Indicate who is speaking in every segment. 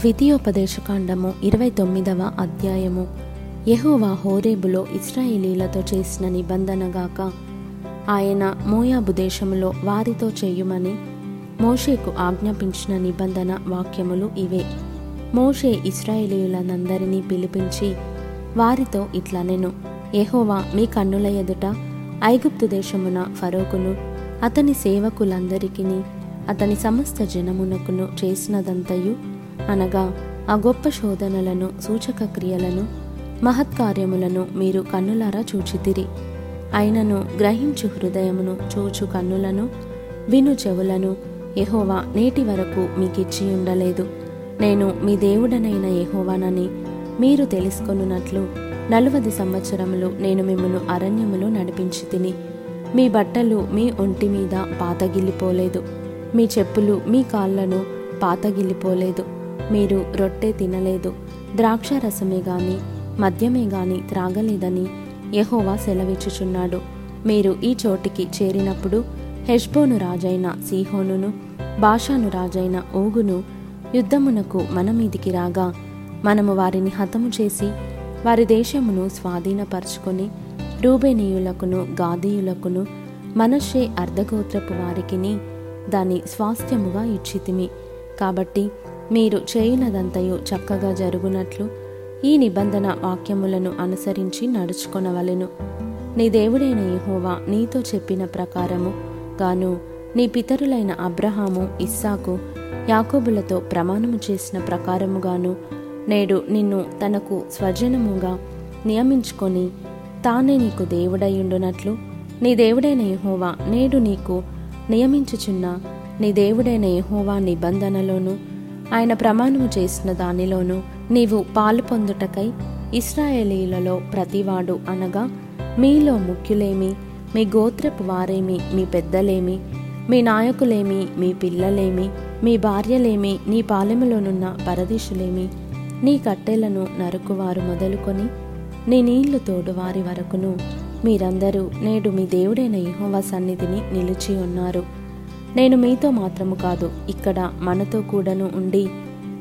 Speaker 1: ద్వితీయోపదేశకాండము ఇరవై తొమ్మిదవ అధ్యాయము. యహోవా హోరేబులో ఇస్రాయేలీలతో చేసిన నిబంధనగాక ఆయన మోయాబు దేశములో వారితో చేయుమని మోషేకు ఆజ్ఞాపించిన నిబంధన వాక్యములు ఇవే. మోషే ఇస్రాయేలీయులనందరినీ పిలిపించి వారితో ఇట్లనెను యహోవా మీ కన్నుల ఎదుట ఐగుప్తు దేశమున ఫరోకును అతని సేవకులందరికీ అతని సమస్త జనమునకును చేసినదంతయు అనగా ఆ గొప్ప శోధనలను సూచక క్రియలను మహత్కార్యములను మీరు కన్నులారా చూచితిరి. అయినను గ్రహించు హృదయమును చూచు కన్నులను విను చెవులను ఎహోవా నేటి వరకు మీకిచ్చి ఉండలేదు నేను మీ దేవుడనైన ఎహోవానని మీరు తెలుసుకొనున్నట్లు నలువది సంవత్సరములు నేను మిమ్మను అరణ్యములో నడిపించి తిని మీ బట్టలు మీ ఒంటి మీద పాతగిల్లిపోలేదు. మీ చెప్పులు మీ కాళ్ళను పాతగిల్లిపోలేదు. మీరు రొట్టె తినలేదు ద్రాక్ష రసమే గాని మద్యమే గాని త్రాగలేదని యహోవా సెలవిచ్చుచున్నాడు. మీరు ఈ చోటికి చేరినప్పుడు హెష్బోను రాజైన సీహోనును బాషాను రాజైన ఓగును యుద్ధమునకు మన మీదికి రాగా మనము వారిని హతము చేసి వారి దేశమును స్వాధీనపరుచుకొని రూబేనీయులకును గాదీయులకును మనషే అర్ధగోత్రపు వారికిని దాని స్వాస్థ్యముగా ఇచ్చితిమి. కాబట్టి మీరు చేయనదంతయు చక్కగా జరుగునట్లు ఈ నిబంధన వాక్యములను అనుసరించి నడుచుకొనవలెను. నీ దేవుడైన యహోవా నీతో చెప్పిన ప్రకారము గాను నీ పితరులైన అబ్రహాము ఇస్సాకు యాకోబులతో ప్రమాణము చేసిన ప్రకారముగాను నేడు నిన్ను తనకు స్వజనముగా నియమించుకొని తానే నీకు దేవుడయ్యుండునట్లు నీ దేవుడైన యెహోవా నేడు నీకు నియమించుచున్న నీ దేవుడైన యహోవా నిబంధనలోను ఆయన ప్రమాణము చేసిన దానిలోను నీవు పాలు పొందుటకై ఇస్రాయేలీలలో ప్రతివాడు అనగా మీలో ముఖ్యులేమి మీ గోత్రపు వారేమి మీ పెద్దలేమి మీ నాయకులేమి మీ పిల్లలేమి మీ భార్యలేమి నీ పాలెములోనున్న పరదేశులేమి నీ కట్టెలను నరుకువారు మొదలుకొని నీ నీళ్ళు తోడువారి వరకును మీరందరూ నేడు మీ దేవుడైన యెహోవా సన్నిధిని నిలిచి ఉన్నారు. నేను మీతో మాత్రము కాదు ఇక్కడ మనతో కూడాను ఉండి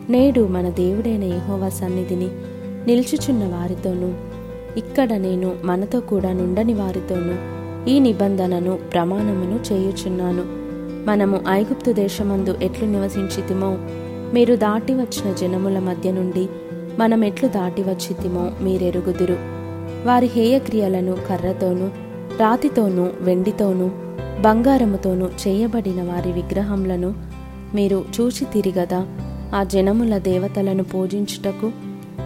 Speaker 1: నేడు మన దేవుడైన యహోవా సన్నిధిని నిల్చుచున్న వారితోనూ ఇక్కడ నేను మనతో కూడా నుండని వారితోనూ ఈ నిబంధనను ప్రమాణమును చేయుచున్నాను. మనము ఐగుప్తు దేశమందు ఎట్లు నివసించితిమో మీరు దాటి వచ్చిన జనముల మధ్య నుండి మనం ఎట్లు దాటి వచ్చితిమో మీరెరుగుదురు. వారి హేయక్రియలను కర్రతోనూ రాతితోనూ వెండితోనూ బంగారముతోనూ చేయబడిన వారి విగ్రహములను మీరు చూచి తిరిగదా ఆ జనముల దేవతలను పూజించుటకు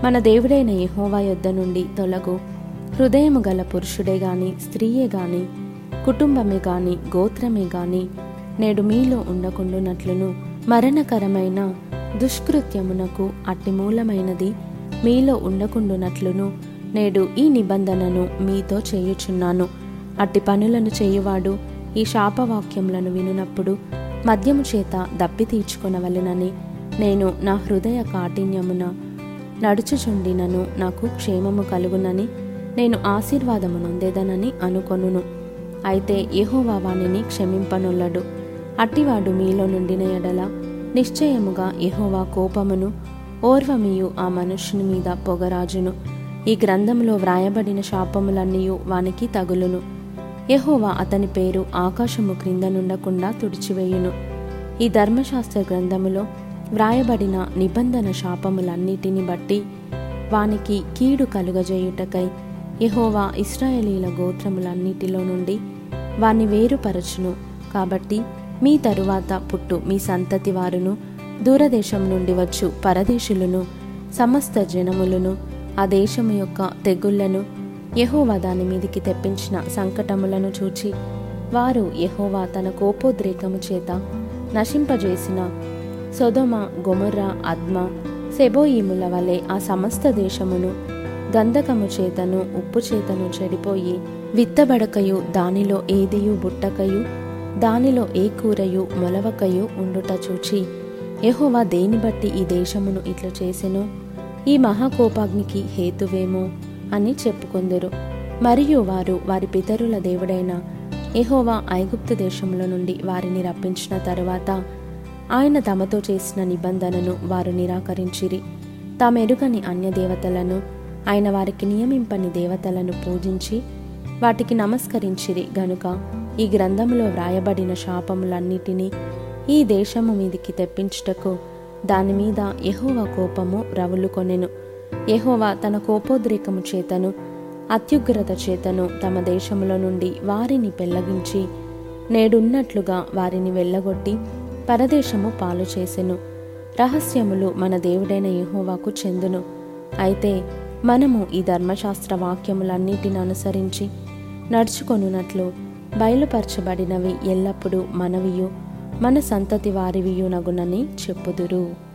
Speaker 1: మన దేవుడైన యహోవా యొద్ద నుండి తొలగు. హృదయము గల పురుషుడే గాని స్త్రీయే గాని కుటుంబమే గాని గోత్రమే గాని నేడు మీలో ఉండకుండునట్లును మరణకరమైన దుష్కృత్యమునకు అట్టి మూలమైనది మీలో ఉండకుండునట్లును నేడు ఈ నిబంధనను మీతో చేయుచున్నాను. అట్టి పనులను చేయువాడు ఈ శాపవాక్యములను వినునప్పుడు మద్యము చేత దప్పి తీర్చుకొనవలెనని నేను నా హృదయ కాఠిన్యమున నడుచుచుండినను నాకు క్షేమము కలుగునని నేను ఆశీర్వాదము నొందేదనని అనుకొనును. అయితే యహోవా వానిని క్షమింపనొల్లడు. అట్టివాడు మీలో నుండిన ఎడల నిశ్చయముగా యహోవా కోపమును ఓర్వమియు ఆ మనుష్యుని మీద పొగరాజును. ఈ గ్రంథంలో వ్రాయబడిన శాపములన్నీయు వానికి తగులును. యహోవా అతని పేరు ఆకాశము క్రింద నుండకుండా తుడిచివేయును. ఈ ధర్మశాస్త్ర గ్రంథములో వ్రాయబడిన నిబంధన శాపములన్నిటిని బట్టి వానికి కీడు కలుగజేయుటకై యహోవా ఇస్రాయేలీల గోత్రములన్నిటిలో నుండి వాని వేరుపరచును. కాబట్టి మీ తరువాత పుట్టు మీ సంతతి వారును దూరదేశం నుండి వచ్చు పరదేశులను సమస్త జనములను ఆ దేశము యొక్క తెగుళ్ళను యహోవా దాని మీదికి తెప్పించిన సంకటములను చూచి వారు యహోవా తన కోపోద్రేకము చేత నశింపజేసిన సొదమ గొమొర్రా అద్మ సెబోయిముల వలె ఆ సమస్త దేశమును గంధకము చేతను ఉప్పు చేతను చెడిపోయి విత్తబడకయు దానిలో ఏదియు బుట్టకయు దానిలో ఏ కూరయు మొలవకయు ఉండుట చూచి యహోవా దేని బట్టి ఈ దేశమును ఇట్లు చేసెను? ఈ మహాకోపాగ్నికి హేతువేమో? అని చెప్పుకొందరు. మరియు వారు వారి పితరుల దేవుడైన ఎహోవా ఐగుప్తు దేశంలో నుండి వారిని రప్పించిన తరువాత ఆయన తమతో చేసిన నిబంధనను వారు నిరాకరించిరి. తామెరుగని అన్యదేవతలను ఆయన వారికి నియమింపని దేవతలను పూజించి వాటికి నమస్కరించిరి గనుక ఈ గ్రంథములో వ్రాయబడిన శాపములన్నిటినీ ఈ దేశము మీదికి తెప్పించుటకు దానిమీద ఎహోవ కోపము రవులుకొనెను. యహోవా తన కోపోద్రేకము చేతను అత్యుగ్రత చేతను తమ దేశములో నుండి వారిని పెళ్ళగించి నేడున్నట్లుగా వారిని వెళ్ళగొట్టి పరదేశము పాలు చేసెను. రహస్యములు మన దేవుడైన యహోవాకు చెందును. అయితే మనము ఈ ధర్మశాస్త్ర వాక్యములన్నిటిని అనుసరించి నడుచుకొనున్నట్లు బయలుపరచబడినవి ఎల్లప్పుడూ మనవియు మన సంతతి వారివియునగునని చెప్పుదురు.